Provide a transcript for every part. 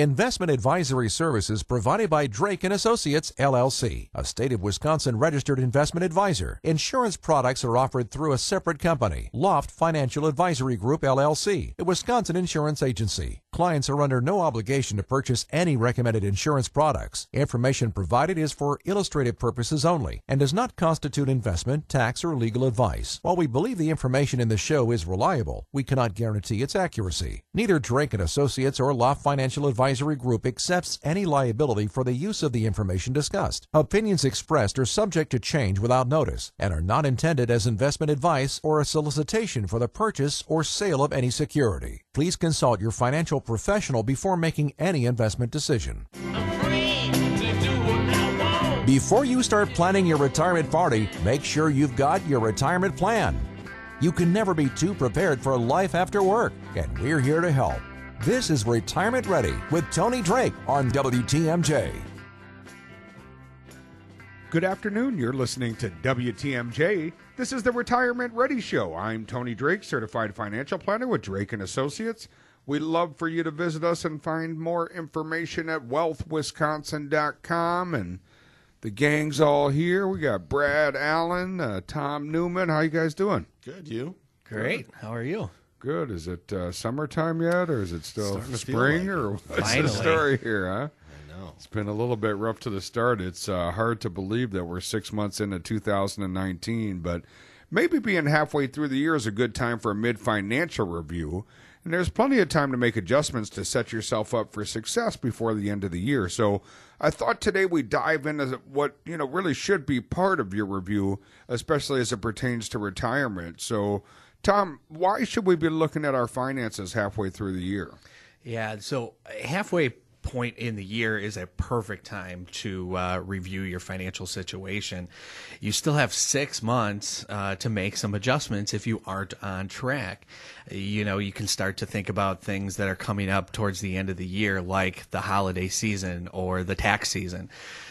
Investment advisory services provided by Drake and Associates LLC, a state of Wisconsin registered investment advisor. Insurance products are offered through a separate company, Loft Financial Advisory Group LLC, a Wisconsin insurance agency. Clients are under no obligation to purchase any recommended insurance products. Information provided is for illustrative purposes only and does not constitute investment, tax, or legal advice. While we believe the information in the show is reliable, we cannot guarantee its accuracy. Neither Drake and Associates or Loft Financial Advisory Group accepts any liability for the use of the information discussed. Opinions expressed are subject to change without notice and are not intended as investment advice or a solicitation for the purchase or sale of any security. Please consult your financial professional before making any investment decision. Before you start planning your retirement party, make sure you've got your retirement plan. You can never be too prepared for life after work, and we're here to help. This is Retirement Ready with Tony Drake on WTMJ. Good afternoon. You're listening to WTMJ. This is the Retirement Ready Show. I'm Tony Drake, certified financial planner with Drake and Associates. We'd love for you to visit us and find more information at wealthwisconsin.com. And the gang's all here. We got Brad Allen, uh, Tom Newman. How you guys doing? Good. You? Great. How are you? Good. Is it uh, summertime yet, or is it still Starting spring, like or what's Finally. the story here, huh? I know. It's been a little bit rough to the start. It's uh, hard to believe that we're six months into 2019, but maybe being halfway through the year is a good time for a mid financial review. And there's plenty of time to make adjustments to set yourself up for success before the end of the year. So I thought today we dive into what you know really should be part of your review, especially as it pertains to retirement. So, Tom, why should we be looking at our finances halfway through the year? Yeah. So halfway point in the year is a perfect time to uh, review your financial situation. You still have six months uh, to make some adjustments if you aren't on track. You know, you can start to think about things that are coming up towards the end of the year, like the holiday season or the tax season.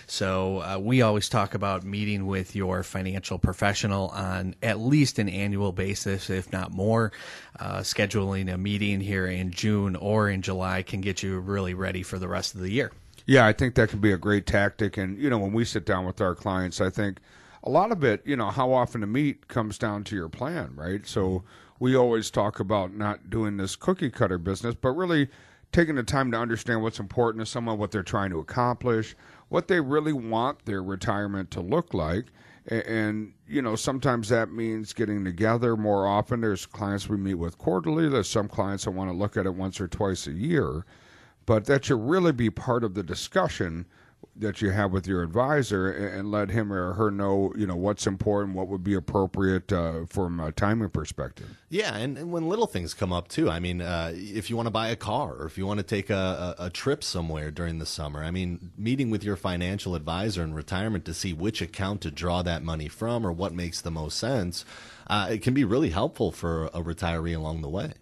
So uh, we always talk about meeting with your financial professional on at least an annual basis, if not more. Uh, scheduling a meeting here in June or in July can get you really ready for the rest of the year. Yeah, I think that can be a great tactic. And, you know, when we sit down with our clients, I think a lot of it, you know, how often to meet comes down to your plan, right? So mm-hmm. we always talk about not doing this cookie cutter business, but really taking the time to understand what's important to someone, what they're trying to accomplish, what they really want their retirement to look like. A- And, you know, sometimes that means getting together more often. There's clients we meet with quarterly. There's some clients that want to look at it once or twice a year but that should really be part of the discussion that you have with your advisor and let him or her know, you know, what's important, what would be appropriate uh, from a timing perspective. Yeah, and, and when little things come up too. I mean, uh, if you want to buy a car or if you want to take a, a, a trip somewhere during the summer, I mean, meeting with your financial advisor in retirement to see which account to draw that money from or what makes the most sense, uh, it can be really helpful for a retiree along the way.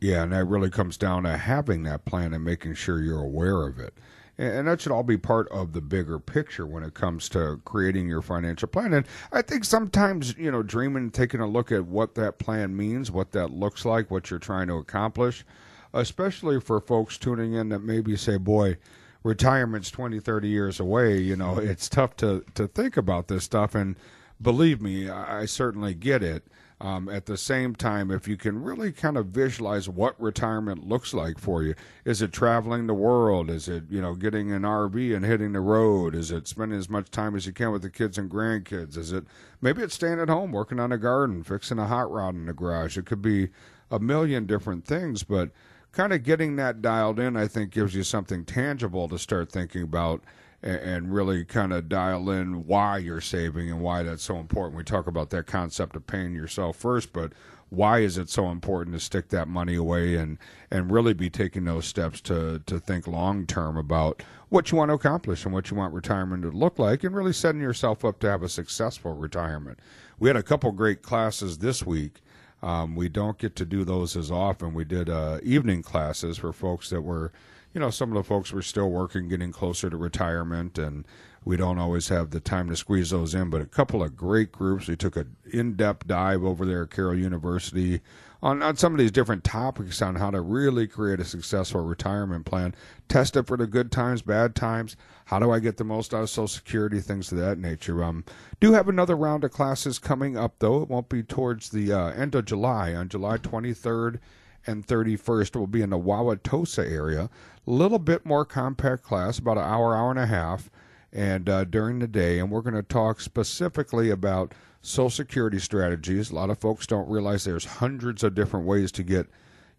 Yeah, and that really comes down to having that plan and making sure you're aware of it. And that should all be part of the bigger picture when it comes to creating your financial plan. And I think sometimes, you know, dreaming, taking a look at what that plan means, what that looks like, what you're trying to accomplish, especially for folks tuning in that maybe say, boy, retirement's 20, 30 years away. You know, it's tough to, to think about this stuff. And believe me, I certainly get it. Um, at the same time, if you can really kind of visualize what retirement looks like for you, is it traveling the world? Is it you know getting an RV and hitting the road? Is it spending as much time as you can with the kids and grandkids? Is it maybe it's staying at home, working on a garden, fixing a hot rod in the garage? It could be a million different things, but kind of getting that dialed in, I think, gives you something tangible to start thinking about and, and really kind of dial in why you're saving and why that's so important. We talk about that concept of paying yourself first, but why is it so important to stick that money away and, and really be taking those steps to, to think long term about what you want to accomplish and what you want retirement to look like and really setting yourself up to have a successful retirement. We had a couple great classes this week. Um, we don't get to do those as often. We did uh, evening classes for folks that were, you know, some of the folks were still working, getting closer to retirement, and we don't always have the time to squeeze those in. But a couple of great groups. We took an in-depth dive over there at Carroll University on, on some of these different topics on how to really create a successful retirement plan. Test it for the good times, bad times. How do I get the most out of Social Security? Things of that nature. Um, do have another round of classes coming up, though. It won't be towards the uh, end of July. On July 23rd and 31st, we'll be in the Wauwatosa area. Little bit more compact class, about an hour, hour and a half, and uh, during the day. And we're going to talk specifically about Social Security strategies. A lot of folks don't realize there's hundreds of different ways to get,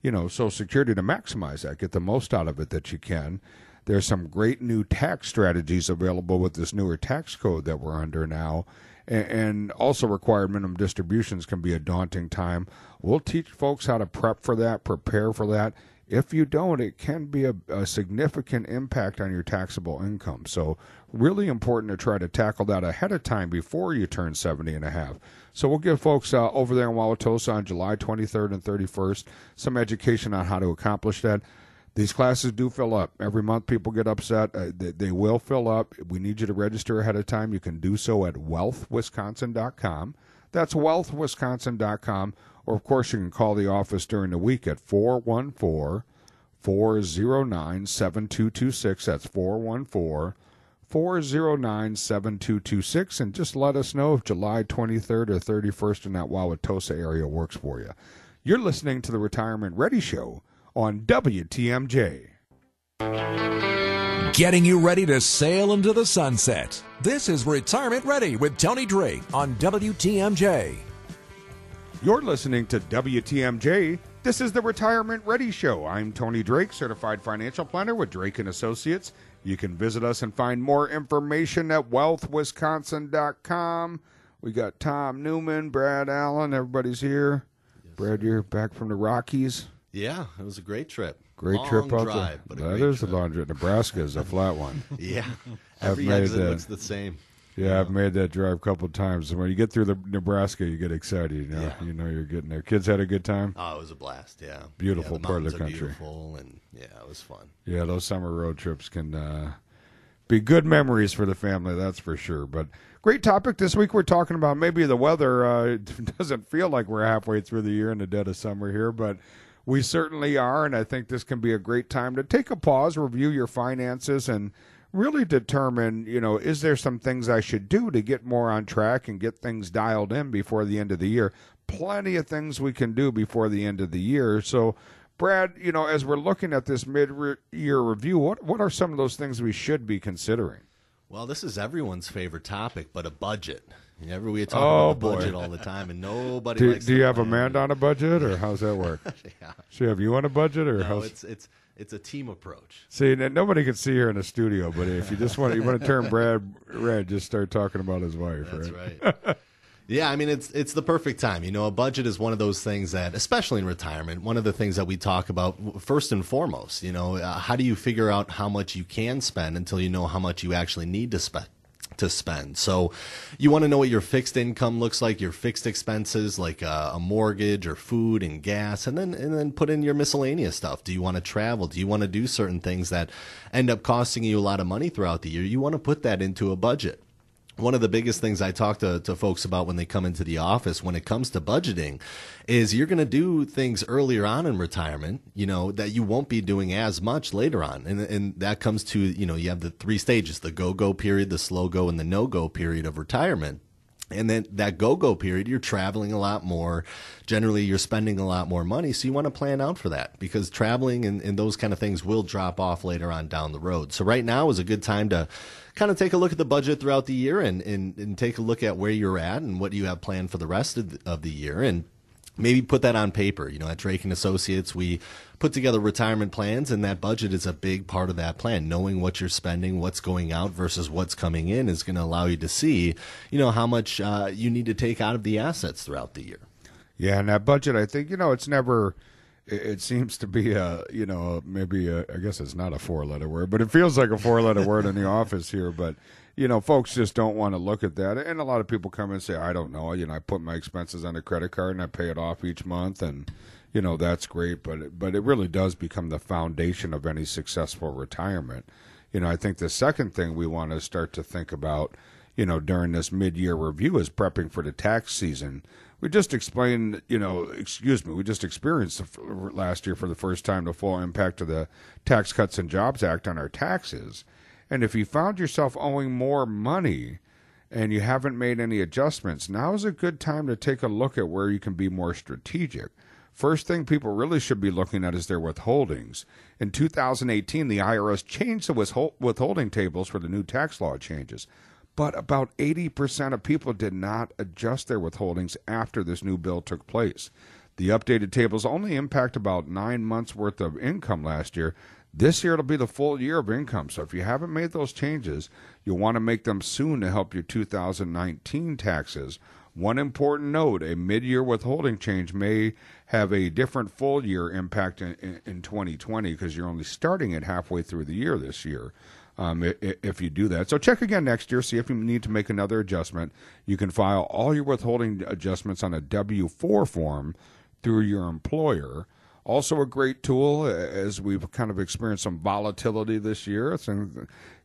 you know, Social Security to maximize that, get the most out of it that you can. There's some great new tax strategies available with this newer tax code that we're under now. And also, required minimum distributions can be a daunting time. We'll teach folks how to prep for that, prepare for that. If you don't, it can be a, a, significant impact on your taxable income. So, really important to try to tackle that ahead of time before you turn 70 and a half. So, we'll give folks uh, over there in Wauwatosa on July 23rd and 31st some education on how to accomplish that. These classes do fill up. Every month people get upset. Uh, they, they, will fill up. We need you to register ahead of time. You can do so at wealthwisconsin.com. That's wealthwisconsin.com. Or, of course, you can call the office during the week at 414 409 7226. That's 414 409 7226. And just let us know if July 23rd or 31st in that Wauwatosa area works for you. You're listening to the Retirement Ready Show on WTMJ. Getting you ready to sail into the sunset. This is Retirement Ready with Tony Drake on WTMJ. You're listening to WTMJ. This is the Retirement Ready Show. I'm Tony Drake, certified financial planner with Drake and Associates. You can visit us and find more information at wealthwisconsin.com. We got Tom Newman, Brad Allen, everybody's here. Yes, Brad, you're back from the Rockies. Yeah, it was a great trip. Great long trip out drive, there. That is trip. a long trip. Nebraska is a flat one. yeah, every exit looks the same. Yeah, I've made that drive a couple of times. When you get through the Nebraska, you get excited. You know, yeah. you know you're getting there. Kids had a good time. Oh, it was a blast. Yeah, beautiful yeah, part of the country. beautiful, and yeah, it was fun. Yeah, those summer road trips can uh, be good memories for the family. That's for sure. But great topic this week. We're talking about maybe the weather. Uh, it doesn't feel like we're halfway through the year in the dead of summer here, but we certainly are, and I think this can be a great time to take a pause, review your finances, and really determine, you know, is there some things I should do to get more on track and get things dialed in before the end of the year? Plenty of things we can do before the end of the year. So, Brad, you know, as we're looking at this mid-year review, what what are some of those things we should be considering? Well, this is everyone's favorite topic, but a budget. Whenever we talk oh, about the budget all the time, and nobody do. Do you have Amanda on a budget, or how's that work? yeah. She have you on a budget, or no, how's... it's it's it's a team approach. See, nobody can see her in the studio, but if you just want you want to turn Brad red, just start talking about his wife. That's right. right. Yeah, I mean it's it's the perfect time. You know, a budget is one of those things that, especially in retirement, one of the things that we talk about first and foremost. You know, uh, how do you figure out how much you can spend until you know how much you actually need to spend? To spend. So you want to know what your fixed income looks like, your fixed expenses like a, a, mortgage or food and gas, and then and then put in your miscellaneous stuff. Do you want to travel? Do you want to do certain things that end up costing you a lot of money throughout the year? You want to put that into a budget one of the biggest things I talk to, to folks about when they come into the office when it comes to budgeting is you're going to do things earlier on in retirement, you know, that you won't be doing as much later on. And, and that comes to, you know, you have the three stages, the go go period, the slow go, and the no go period of retirement. And then that go go period, you're traveling a lot more. Generally, you're spending a lot more money. So you want to plan out for that because traveling and, and those kind of things will drop off later on down the road. So right now is a good time to kind of take a look at the budget throughout the year and, and, and take a look at where you're at and what you have planned for the rest of the, of the year. And maybe put that on paper. You know, at Drake and Associates, we put together retirement plans, and that budget is a big part of that plan. Knowing what you're spending, what's going out versus what's coming in, is going to allow you to see, you know, how much uh, you need to take out of the assets throughout the year. Yeah, and that budget, I think, you know, it's never. It seems to be a, you know, maybe a, I guess it's not a four-letter word, but it feels like a four-letter word in the office here. But you know, folks just don't want to look at that. And a lot of people come and say, I don't know. You know, I put my expenses on a credit card and I pay it off each month. And, you know, that's great. But, it, but it really does become the foundation of any successful retirement. You know, I think the second thing we want to start to think about, you know, during this mid year review is prepping for the tax season. we just explained, you know, excuse me, we just experienced last year for the first time the full impact of the Tax Cuts and Jobs Act on our taxes. And if you found yourself owing more money and you haven't made any adjustments, now is a good time to take a look at where you can be more strategic. First thing people really should be looking at is their withholdings. In 2018, the IRS changed the withholding tables for the new tax law changes but about 80% of people did not adjust their withholdings after this new bill took place. The updated tables only impact about nine months worth of income last year. This year it'll be the full year of income. So if you haven't made those changes, you'll want to make them soon to help your 2019 taxes. One important note a mid year withholding change may have a different full year impact in, in, in 2020 because you're only starting it halfway through the year this year um, if you do that. So check again next year, see if you need to make another adjustment. You can file all your withholding adjustments on a W 4 form through your employer. Also, a great tool as we've kind of experienced some volatility this year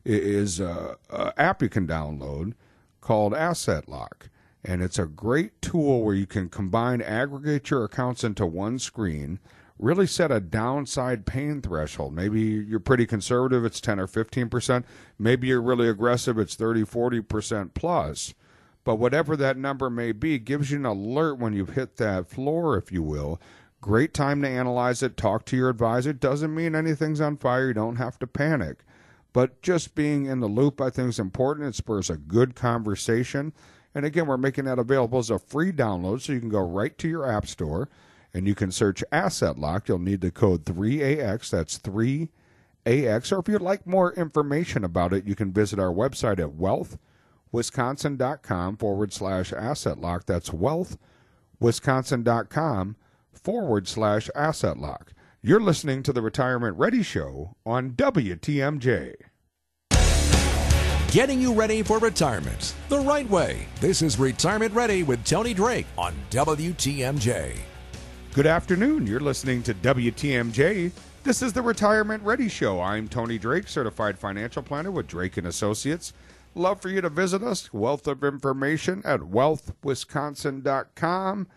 is an app you can download called Asset Lock. And it's a great tool where you can combine, aggregate your accounts into one screen really set a downside pain threshold. Maybe you're pretty conservative, it's 10 or 15%. Maybe you're really aggressive, it's 30, 40% plus. But whatever that number may be, gives you an alert when you've hit that floor, if you will. Great time to analyze it. Talk to your advisor. Doesn't mean anything's on fire. You don't have to panic. But just being in the loop, I think, is important. It spurs a good conversation. And again, we're making that available as a free download, so you can go right to your app store and you can search Asset Lock. You'll need the code 3AX. That's 3AX. Or if you'd like more information about it, you can visit our website at wealthwisconsin.com forward slash asset lock. That's wealthwisconsin.com forward slash asset lock. You're listening to the Retirement Ready Show on WTMJ. Getting you ready for retirement the right way. This is Retirement Ready with Tony Drake on WTMJ. Good afternoon. You're listening to WTMJ. This is the Retirement Ready Show. I'm Tony Drake, certified financial planner with Drake and Associates. Love for you to visit us. Wealth of information at wealthwisconsin.com.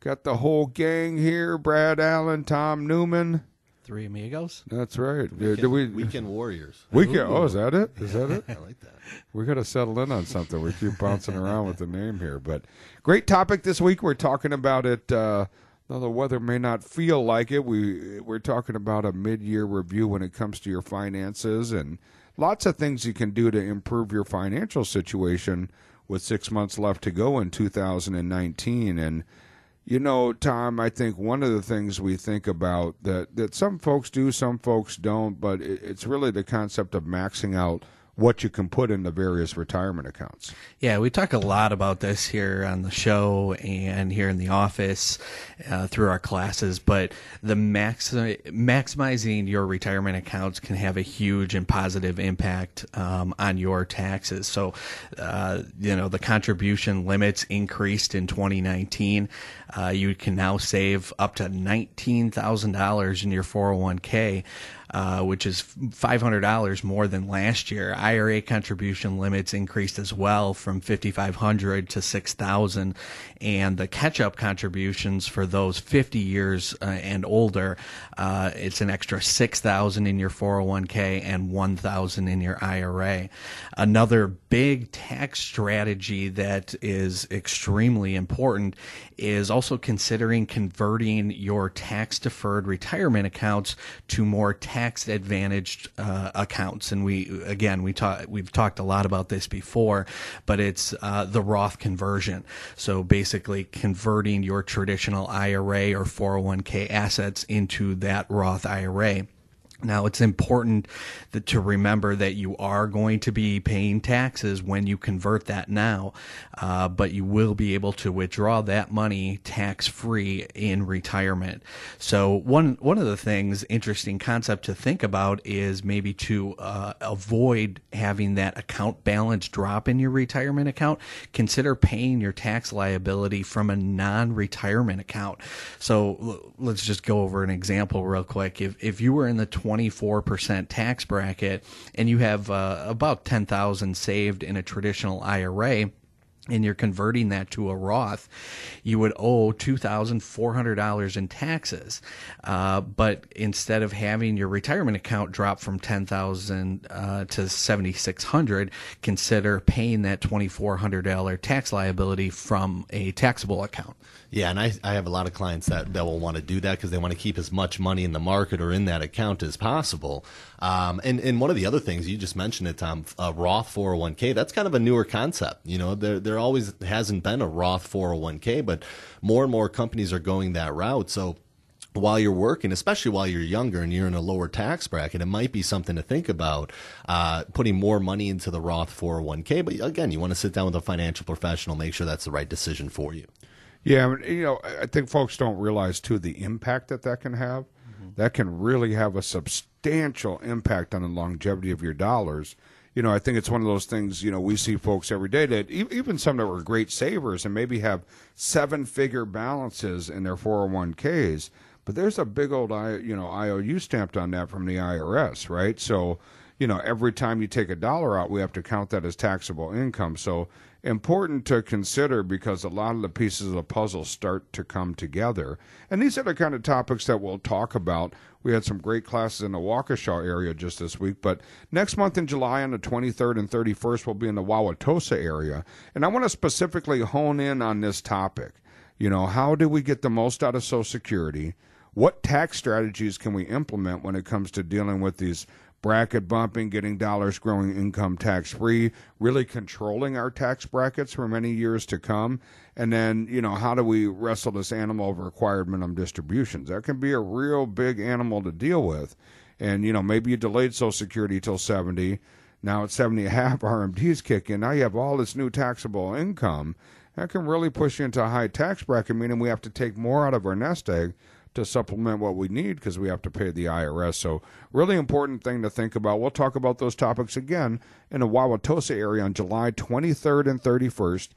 Got the whole gang here: Brad Allen, Tom Newman. Three amigos. That's right. Weekend, Did we, weekend warriors. Weekend. Oh, is that it? Is that it? I like that. We got to settle in on something. We keep bouncing around with the name here, but great topic this week. We're talking about it. Uh, Though the weather may not feel like it, we we're talking about a mid-year review when it comes to your finances and lots of things you can do to improve your financial situation with 6 months left to go in 2019 and you know, Tom, I think one of the things we think about that that some folks do, some folks don't, but it, it's really the concept of maxing out what you can put in the various retirement accounts. Yeah, we talk a lot about this here on the show and here in the office uh, through our classes, but the max, maximizing your retirement accounts can have a huge and positive impact um, on your taxes. So, uh, you know, the contribution limits increased in 2019. Uh, you can now save up to $19,000 in your 401k. Uh, which is $500 more than last year. IRA contribution limits increased as well from 5,500 to 6,000, and the catch-up contributions for those 50 years uh, and older, uh, it's an extra 6,000 in your 401k and 1,000 in your IRA. Another big tax strategy that is extremely important is also considering converting your tax-deferred retirement accounts to more tax tax advantaged uh, accounts, and we again we talk we've talked a lot about this before, but it's uh, the Roth conversion. So basically, converting your traditional IRA or 401k assets into that Roth IRA. Now, it's important that, to remember that you are going to be paying taxes when you convert that now, uh, but you will be able to withdraw that money tax free in retirement. So, one one of the things, interesting concept to think about is maybe to uh, avoid having that account balance drop in your retirement account. Consider paying your tax liability from a non retirement account. So, let's just go over an example real quick. If if you were in the 24% tax bracket and you have uh, about 10,000 saved in a traditional IRA and you're converting that to a Roth, you would owe two thousand four hundred dollars in taxes. Uh, but instead of having your retirement account drop from ten thousand uh, to seventy six hundred, consider paying that twenty four hundred dollar tax liability from a taxable account. Yeah, and I, I have a lot of clients that, that will want to do that because they want to keep as much money in the market or in that account as possible. Um, and, and one of the other things, you just mentioned it, Tom, uh, Roth 401k, that's kind of a newer concept. You know, there, there always hasn't been a Roth 401k, but more and more companies are going that route. So while you're working, especially while you're younger and you're in a lower tax bracket, it might be something to think about uh, putting more money into the Roth 401k. But again, you want to sit down with a financial professional, make sure that's the right decision for you. Yeah, I mean, you know, I think folks don't realize too the impact that that can have. Mm-hmm. That can really have a substantial impact on the longevity of your dollars. You know, I think it's one of those things. You know, we see folks every day that even some that were great savers and maybe have seven-figure balances in their 401ks, but there's a big old I, you know IOU stamped on that from the IRS, right? So, you know, every time you take a dollar out, we have to count that as taxable income. So important to consider because a lot of the pieces of the puzzle start to come together. And these are the kind of topics that we'll talk about. We had some great classes in the Waukesha area just this week, but next month in July on the 23rd and 31st, we'll be in the Wauwatosa area. And I want to specifically hone in on this topic. You know, how do we get the most out of Social Security? What tax strategies can we implement when it comes to dealing with these bracket bumping, getting dollars growing income tax free, really controlling our tax brackets for many years to come. And then, you know, how do we wrestle this animal of required minimum distributions? That can be a real big animal to deal with. And, you know, maybe you delayed Social Security till 70. Now at 70 and a half, RMDs kick in. Now you have all this new taxable income. That can really push you into a high tax bracket, meaning we have to take more out of our nest egg to supplement what we need because we have to pay the IRS. So, really important thing to think about. We'll talk about those topics again in the Wauwatosa area on July 23rd and 31st.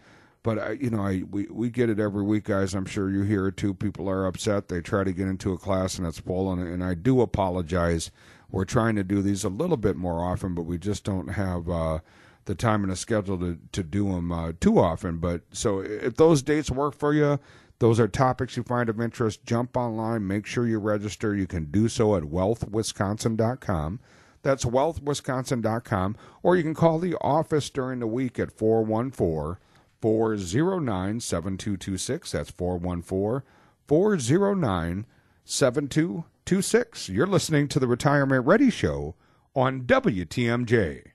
But uh, you know, I we, we get it every week, guys. I'm sure you hear it too. People are upset. They try to get into a class and it's full, and, and I do apologize. We're trying to do these a little bit more often, but we just don't have uh, the time and the schedule to to do them uh, too often. But so if those dates work for you, those are topics you find of interest. Jump online, make sure you register. You can do so at wealthwisconsin.com. That's wealthwisconsin.com. Or you can call the office during the week at 414 409 7226. That's 414 409 7226. You're listening to the Retirement Ready Show on WTMJ.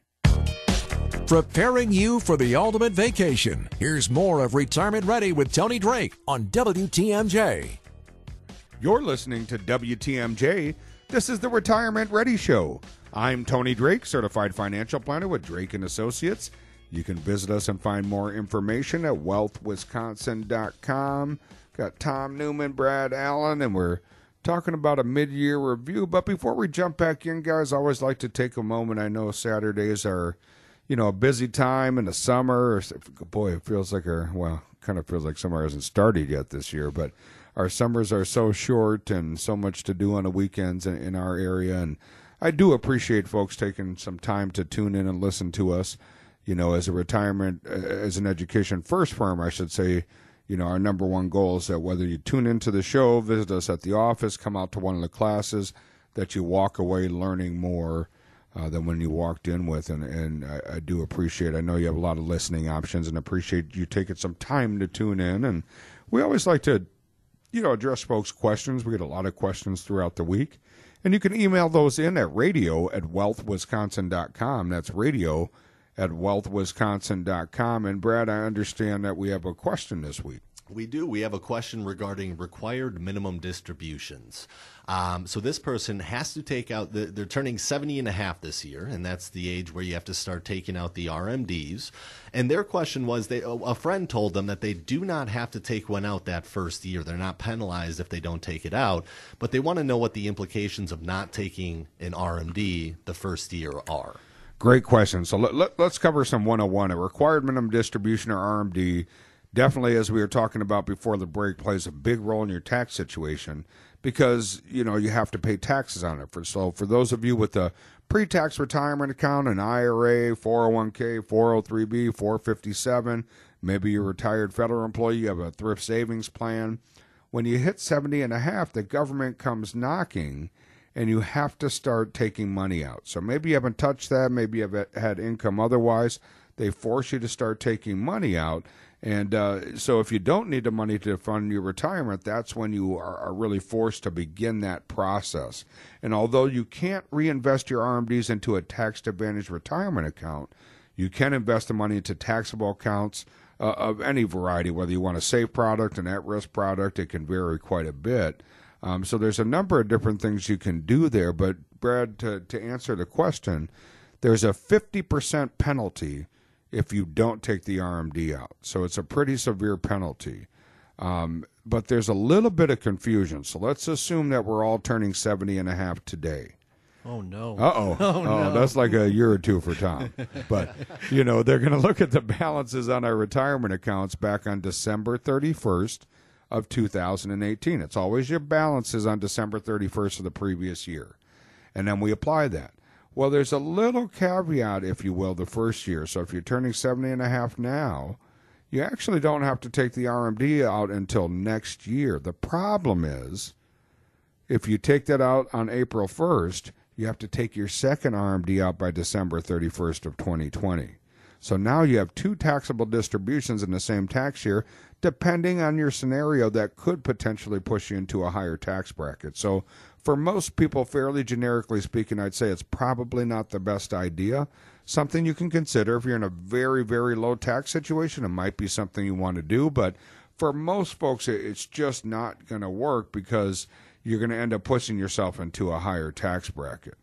Preparing you for the ultimate vacation. Here's more of Retirement Ready with Tony Drake on WTMJ. You're listening to WTMJ. This is the Retirement Ready Show. I'm Tony Drake, certified financial planner with Drake and Associates. You can visit us and find more information at wealthwisconsin.com. Got Tom Newman, Brad Allen, and we're talking about a mid-year review. But before we jump back in, guys, I always like to take a moment. I know Saturdays are you know, a busy time in the summer. Boy, it feels like our, well, kind of feels like summer hasn't started yet this year, but our summers are so short and so much to do on the weekends in, in our area. And I do appreciate folks taking some time to tune in and listen to us. You know, as a retirement, as an education first firm, I should say, you know, our number one goal is that whether you tune into the show, visit us at the office, come out to one of the classes, that you walk away learning more uh, than when you walked in with. And, and I, I, do appreciate, I know you have a lot of listening options and appreciate you taking some time to tune in. And we always like to, you know, address folks' questions. We get a lot of questions throughout the week. And you can email those in at radio at wealthwisconsin.com. That's radio at wealthwisconsin.com. And Brad, I understand that we have a question this week. We do. We have a question regarding required minimum distributions. Um, so this person has to take out, the, they're turning 70 and a half this year, and that's the age where you have to start taking out the RMDs. And their question was, they, a friend told them that they do not have to take one out that first year. They're not penalized if they don't take it out, but they want to know what the implications of not taking an RMD the first year are. Great question. So let, let, let's cover some 101. A required minimum distribution or RMD definitely, as we were talking about before the break, plays a big role in your tax situation because you know you have to pay taxes on it. For so for those of you with a pre-tax retirement account, an IRA, 401k, 403b, 457, maybe you're a retired federal employee, you have a thrift savings plan. When you hit 70 and a half, the government comes knocking and you have to start taking money out. So maybe you haven't touched that, maybe you have had income otherwise. They force you to start taking money out. And uh, so, if you don't need the money to fund your retirement, that's when you are, are, really forced to begin that process. And although you can't reinvest your RMDs into a tax advantage retirement account, you can invest the money into taxable accounts uh, of any variety, whether you want a safe product, an at risk product, it can vary quite a bit. Um, so, there's a number of different things you can do there. But, Brad, to, to answer the question, there's a 50% penalty if you don't take the RMD out. So it's a pretty severe penalty. Um, but there's a little bit of confusion. So let's assume that we're all turning 70 and a half today. Oh no! Uh oh! Oh no! That's like a year or two for Tom. but you know they're going to look at the balances on our retirement accounts back on December 31st of 2018. It's always your balances on December 31st of the previous year, and then we apply that. Well, there's a little caveat, if you will, the first year. So if you're turning 70 and a half now, you actually don't have to take the RMD out until next year. The problem is, if you take that out on April 1st, you have to take your second RMD out by December 31st of 2020. So now you have two taxable distributions in the same tax year, depending on your scenario, that could potentially push you into a higher tax bracket. So for most people, fairly generically speaking, I'd say it's probably not the best idea. Something you can consider if you're in a very, very low tax situation. It might be something you want to do, but for most folks, it's just not going to work because you're going to end up pushing yourself into a higher tax bracket.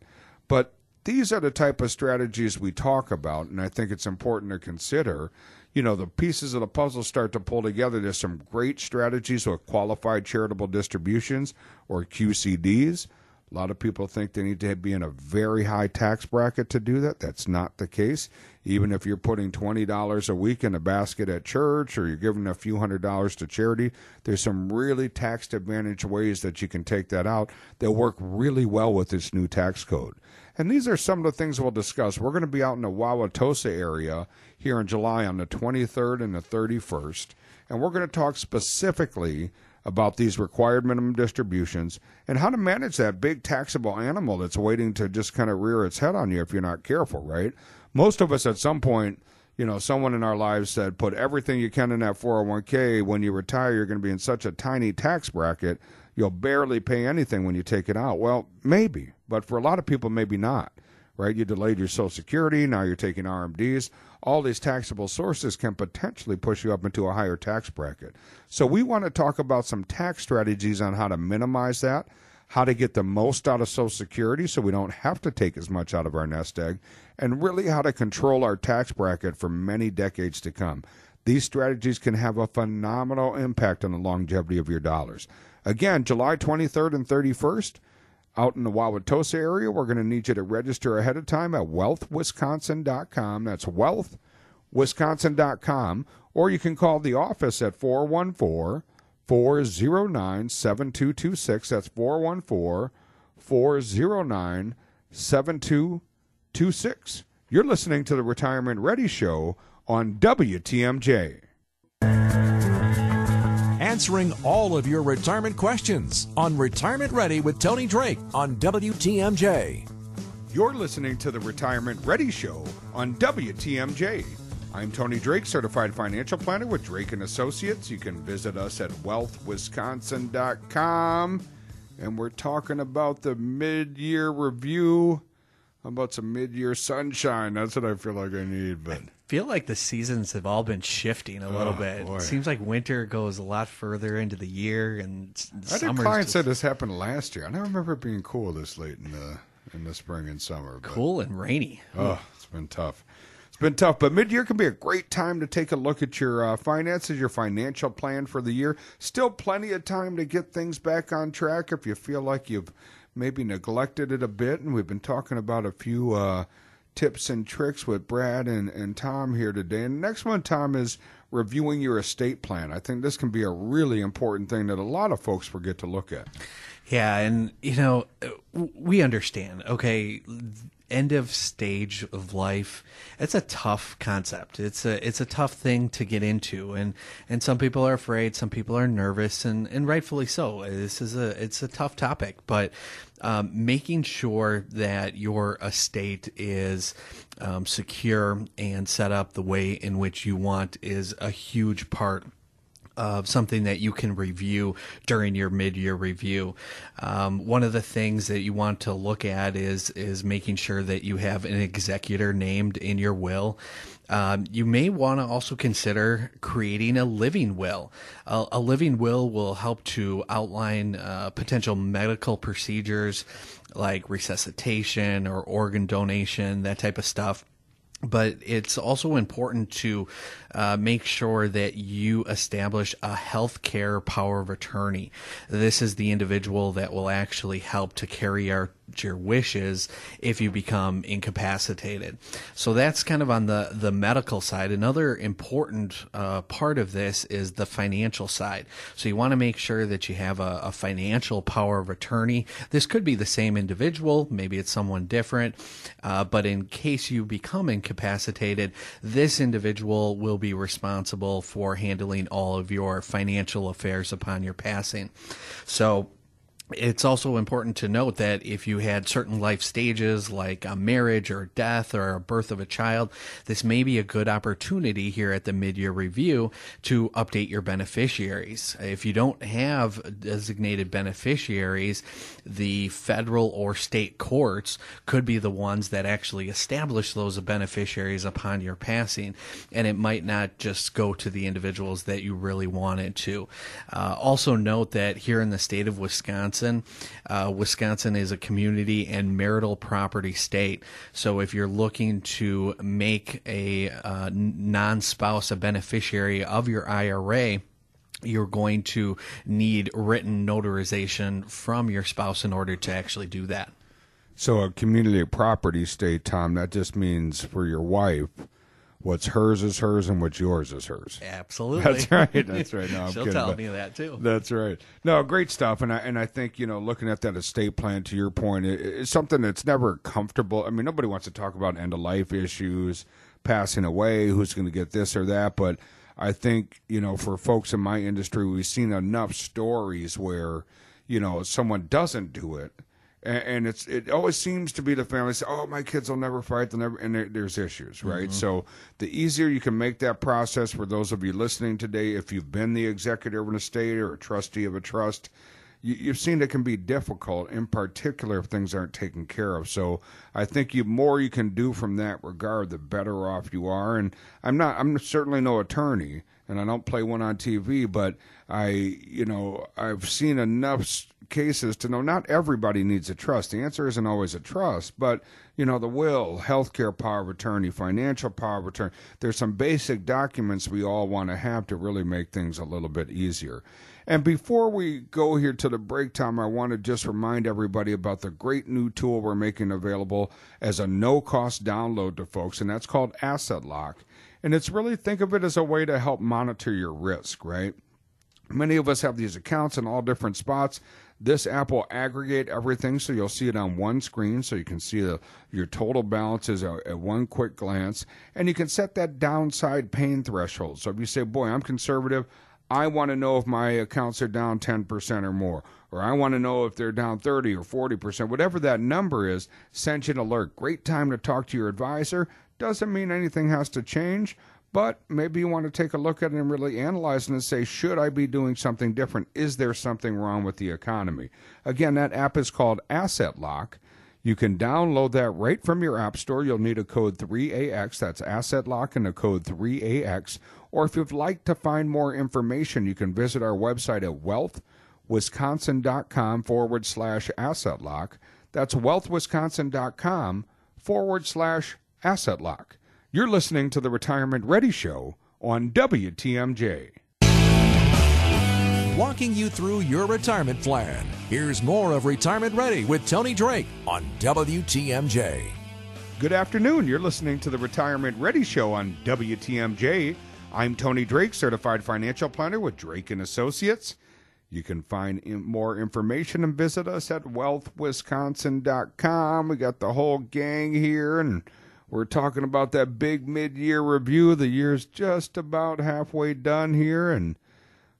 But these are the type of strategies we talk about, and I think it's important to consider you know, the pieces of the puzzle start to pull together. There's some great strategies with qualified charitable distributions or QCDs. A lot of people think they need to be in a very high tax bracket to do that. That's not the case. Even if you're putting $20 a week in a basket at church or you're giving a few hundred dollars to charity, there's some really tax advantage ways that you can take that out that work really well with this new tax code. And these are some of the things we'll discuss. We're going to be out in the Wauwatosa area here in July on the 23rd and the 31st. And we're going to talk specifically about these required minimum distributions and how to manage that big taxable animal that's waiting to just kind of rear its head on you if you're not careful, right? Most of us at some point, you know, someone in our lives said, put everything you can in that 401k. When you retire, you're going to be in such a tiny tax bracket, you'll barely pay anything when you take it out. Well, maybe, but for a lot of people, maybe not, right? You delayed your Social Security, now you're taking RMDs all these taxable sources can potentially push you up into a higher tax bracket. So we want to talk about some tax strategies on how to minimize that, how to get the most out of Social Security so we don't have to take as much out of our nest egg, and really how to control our tax bracket for many decades to come. These strategies can have a phenomenal impact on the longevity of your dollars. Again, July 23rd and 31st, out in the Wauwatosa area, we're going to need you to register ahead of time at wealthwisconsin.com. That's wealthwisconsin.com. Or you can call the office at 414 409 7226. That's 414 409 7226. You're listening to the Retirement Ready Show on WTMJ answering all of your retirement questions on Retirement Ready with Tony Drake on WTMJ. You're listening to the Retirement Ready Show on WTMJ. I'm Tony Drake, certified financial planner with Drake and Associates. You can visit us at wealthwisconsin.com. And we're talking about the mid-year review. How about some mid-year sunshine? That's what I feel like I need, but feel like the seasons have all been shifting a little oh, bit. Boy. It seems like winter goes a lot further into the year, and I think client just... said this happened last year. I don't remember it being cool this late in the in the spring and summer. But, cool and rainy. Oh, it's been tough. It's been tough, but mid-year can be a great time to take a look at your uh, finances, your financial plan for the year. Still plenty of time to get things back on track if you feel like you've maybe neglected it a bit. And we've been talking about a few. Uh, tips and tricks with Brad and, and Tom here today. And next one, Tom, is reviewing your estate plan. I think this can be a really important thing that a lot of folks forget to look at. Yeah, and you know, we understand. Okay, end of stage of life. It's a tough concept. It's a it's a tough thing to get into, and and some people are afraid. Some people are nervous, and and rightfully so. This is a it's a tough topic, but um, making sure that your estate is um, secure and set up the way in which you want is a huge part of something that you can review during your mid-year review. Um, one of the things that you want to look at is is making sure that you have an executor named in your will. Um, you may want to also consider creating a living will. A, living will will help to outline uh, potential medical procedures like resuscitation or organ donation, that type of stuff but it's also important to uh, make sure that you establish a health care power of attorney. This is the individual that will actually help to carry out your wishes if you become incapacitated. So that's kind of on the, the medical side. Another important uh, part of this is the financial side. So you want to make sure that you have a, a financial power of attorney. This could be the same individual, maybe it's someone different, uh, but in case you become incapacitated, this individual will be responsible for handling all of your financial affairs upon your passing. So it's also important to note that if you had certain life stages like a marriage or death or a birth of a child, this may be a good opportunity here at the mid-year review to update your beneficiaries. If you don't have designated beneficiaries, the federal or state courts could be the ones that actually establish those beneficiaries upon your passing, and it might not just go to the individuals that you really wanted to. Uh, also note that here in the state of Wisconsin, Wisconsin. Uh, Wisconsin is a community and marital property state. So if you're looking to make a uh, non spouse a beneficiary of your IRA, you're going to need written notarization from your spouse in order to actually do that. So, a community property state, Tom, that just means for your wife, what's hers is hers and what's yours is hers. Absolutely. That's right. That's right. No, I'm She'll kidding, tell me that too. That's right. No, great stuff. And I and I think you know, looking at that estate plan, to your point, it, it's something that's never comfortable. I mean, nobody wants to talk about end of life issues, passing away, who's going to get this or that, but. I think you know, for folks in my industry, we've seen enough stories where you know someone doesn't do it, and, and it's it always seems to be the family say, "Oh, my kids will never fight. They'll never," and there, there's issues, right? Mm-hmm. So the easier you can make that process for those of you listening today, if you've been the executor of an estate or a trustee of a trust, you, have seen it can be difficult, in particular if things aren't taken care of. So I think you more you can do from that regard, the better off you are. And I'm not, I'm certainly no attorney, and I don't play one on TV, but I, you know, I've seen enough cases to know not everybody needs a trust. The answer isn't always a trust, but you know, the will, healthcare power of attorney, financial power of attorney. There's some basic documents we all want to have to really make things a little bit easier. And before we go here to the break time, I want to just remind everybody about the great new tool we're making available as a no cost download to folks, and that's called Asset Lock. And it's really think of it as a way to help monitor your risk, right? Many of us have these accounts in all different spots. This app will aggregate everything so you'll see it on one screen so you can see the, your total balances at, one quick glance. And you can set that downside pain threshold. So if you say, boy, I'm conservative, I want to know if my accounts are down 10% or more, or I want to know if they're down 30 or 40%, whatever that number is, send you an alert. Great time to talk to your advisor. Doesn't mean anything has to change, but maybe you want to take a look at it and really analyze it and say, should I be doing something different? Is there something wrong with the economy? Again, that app is called Asset Lock. You can download that right from your App Store. You'll need a code 3AX. That's Asset Lock and a code 3AX. Or if you'd like to find more information, you can visit our website at wealthwisconsin.com forward slash asset lock. That's wealthwisconsin.com forward slash asset lock. You're listening to the Retirement Ready Show on WTMJ. Walking you through your retirement plan. Here's more of Retirement Ready with Tony Drake on WTMJ. Good afternoon. You're listening to the Retirement Ready Show on WTMJ. I'm Tony Drake, certified financial planner with Drake and Associates. You can find more information and visit us at wealthwisconsin.com. We got the whole gang here and we're talking about that big mid-year review. The year's just about halfway done here and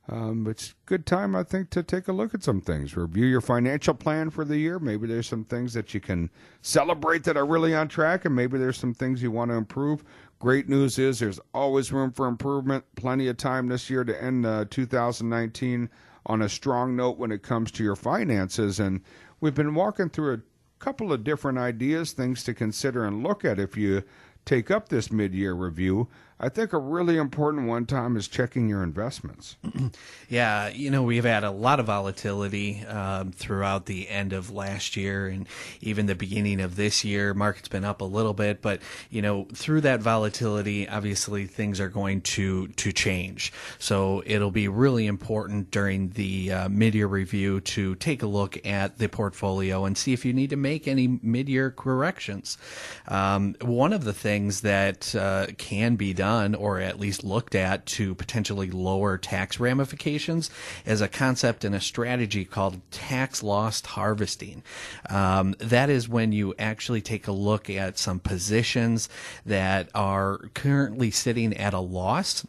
um, it's a good time, I think, to take a look at some things. Review your financial plan for the year. Maybe there's some things that you can celebrate that are really on track, and maybe there's some things you want to improve. Great news is there's always room for improvement. Plenty of time this year to end uh, 2019 on a strong note when it comes to your finances. And we've been walking through a couple of different ideas, things to consider and look at if you take up this mid year review. I think a really important one, Tom, is checking your investments. yeah, you know, we've had a lot of volatility um, throughout the end of last year and even the beginning of this year. Market's been up a little bit, but you know, through that volatility, obviously things are going to to change. So it'll be really important during the uh, mid-year review to take a look at the portfolio and see if you need to make any mid-year corrections. Um, one of the things that uh, can be done or at least looked at to potentially lower tax ramifications is a concept and a strategy called tax loss harvesting. Um, that is when you actually take a look at some positions that are currently sitting at a loss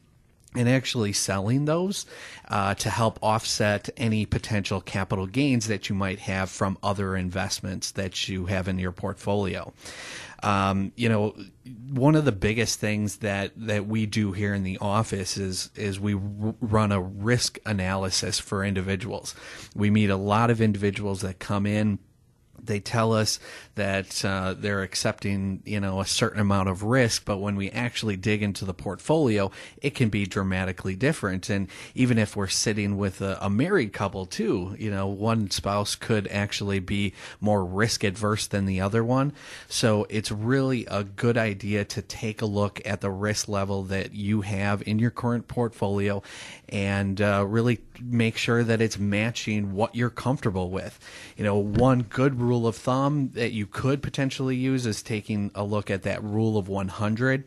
and actually selling those uh, to help offset any potential capital gains that you might have from other investments that you have in your portfolio. Um, you know, one of the biggest things that that we do here in the office is is we r- run a risk analysis for individuals. We meet a lot of individuals that come in they tell us that uh, they're accepting you know a certain amount of risk but when we actually dig into the portfolio it can be dramatically different. And even if we're sitting with a, a married couple too you know one spouse could actually be more risk adverse than the other one. So it's really a good idea to take a look at the risk level that you have in your current portfolio and uh, really make sure that it's matching what you're comfortable with. You know one good rule of thumb that you could potentially use is taking a look at that rule of 100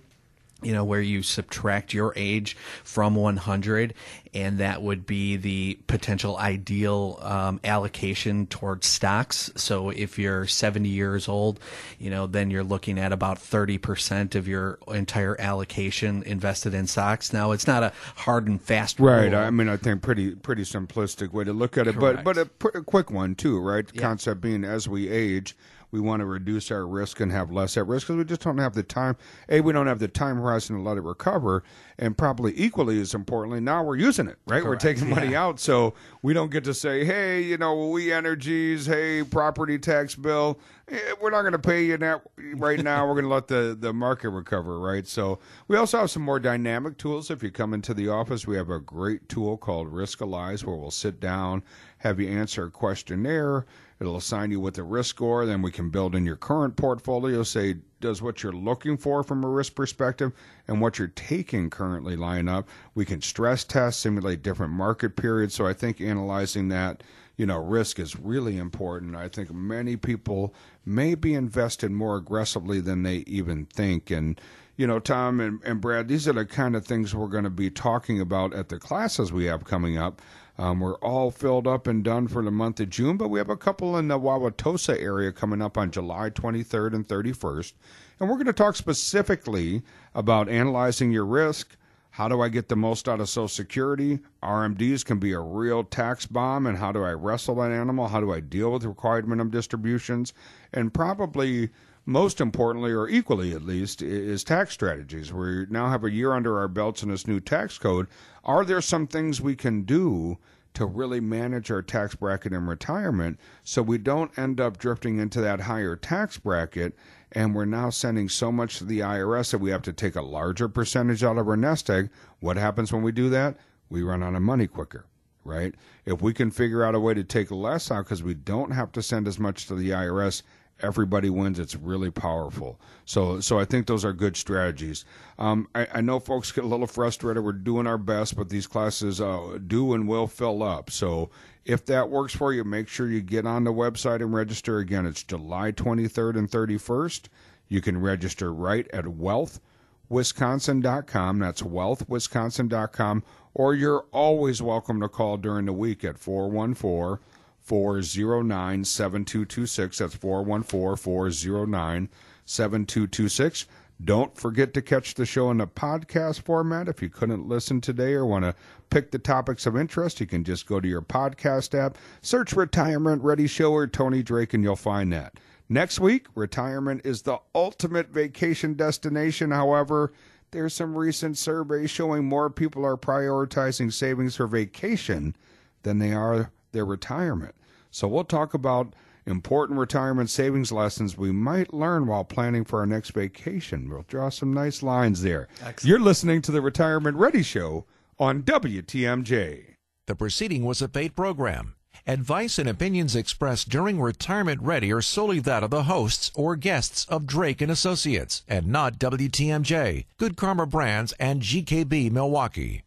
you know, where you subtract your age from 100, and that would be the potential ideal um, allocation towards stocks. So if you're 70 years old, you know, then you're looking at about 30% of your entire allocation invested in stocks. Now, it's not a hard and fast right. Rule. I mean, I think pretty pretty simplistic way to look at it, Correct. but but a, a quick one too, right? Yeah. Concept being as we age we want to reduce our risk and have less at risk because we just don't have the time. A, we don't have the time horizon to let it recover, and probably equally as importantly, now we're using it, right? We're taking money Yeah. out, so we don't get to say, hey, you know, We Energies, hey, property tax bill, eh, we're not going to pay you that right now. we're going to let the the market recover, right? So we also have some more dynamic tools. If you come into the office, we have a great tool called Riskalyze where we'll sit down, have you answer a questionnaire. It'll assign you with a risk score. Then we can build in your current portfolio. Say, does what you're looking for from a risk perspective and what you're taking currently line up? We can stress test, simulate different market periods. So I think analyzing that, you know, risk is really important. I think many people may be invested more aggressively than they even think. And you know, Tom and, and Brad, these are the kind of things we're going to be talking about at the classes we have coming up. Um, we're all filled up and done for the month of June, but we have a couple in the Wauwatosa area coming up on July 23rd and 31st. And we're going to talk specifically about analyzing your risk. How do I get the most out of Social Security? RMDs can be a real tax bomb. And how do I wrestle that animal? How do I deal with required minimum distributions? And probably most importantly, or equally at least, is tax strategies. We now have a year under our belts in this new tax code. Are there some things we can do to really manage our tax bracket in retirement so we don't end up drifting into that higher tax bracket and we're now sending so much to the IRS that we have to take a larger percentage out of our nest egg? What happens when we do that? We run out of money quicker right? If we can figure out a way to take less out because we don't have to send as much to the IRS, everybody wins. It's really powerful. So, so I think those are good strategies. Um, I, I know folks get a little frustrated. We're doing our best, but these classes uh, do and will fill up. So, if that works for you, make sure you get on the website and register. Again, it's July 23rd and 31st. You can register right at wealthwisconsin.com. That's wealthwisconsin.com. Or you're always welcome to call during the week at 414 409 7226. That's 414 409 7226. Don't forget to catch the show in the podcast format. If you couldn't listen today or want to pick the topics of interest, you can just go to your podcast app, search Retirement Ready Show or Tony Drake, and you'll find that. Next week, retirement is the ultimate vacation destination. However, there's some recent surveys showing more people are prioritizing savings for vacation than they are their retirement. So we'll talk about important retirement savings lessons we might learn while planning for our next vacation. We'll draw some nice lines there. Excellent. You're listening to the Retirement Ready Show on WTMJ. The proceeding was a paid program. Advice and opinions expressed during Retirement Ready are solely that of the hosts or guests of Drake and Associates and not WTMJ, Good Karma Brands, and GKB Milwaukee.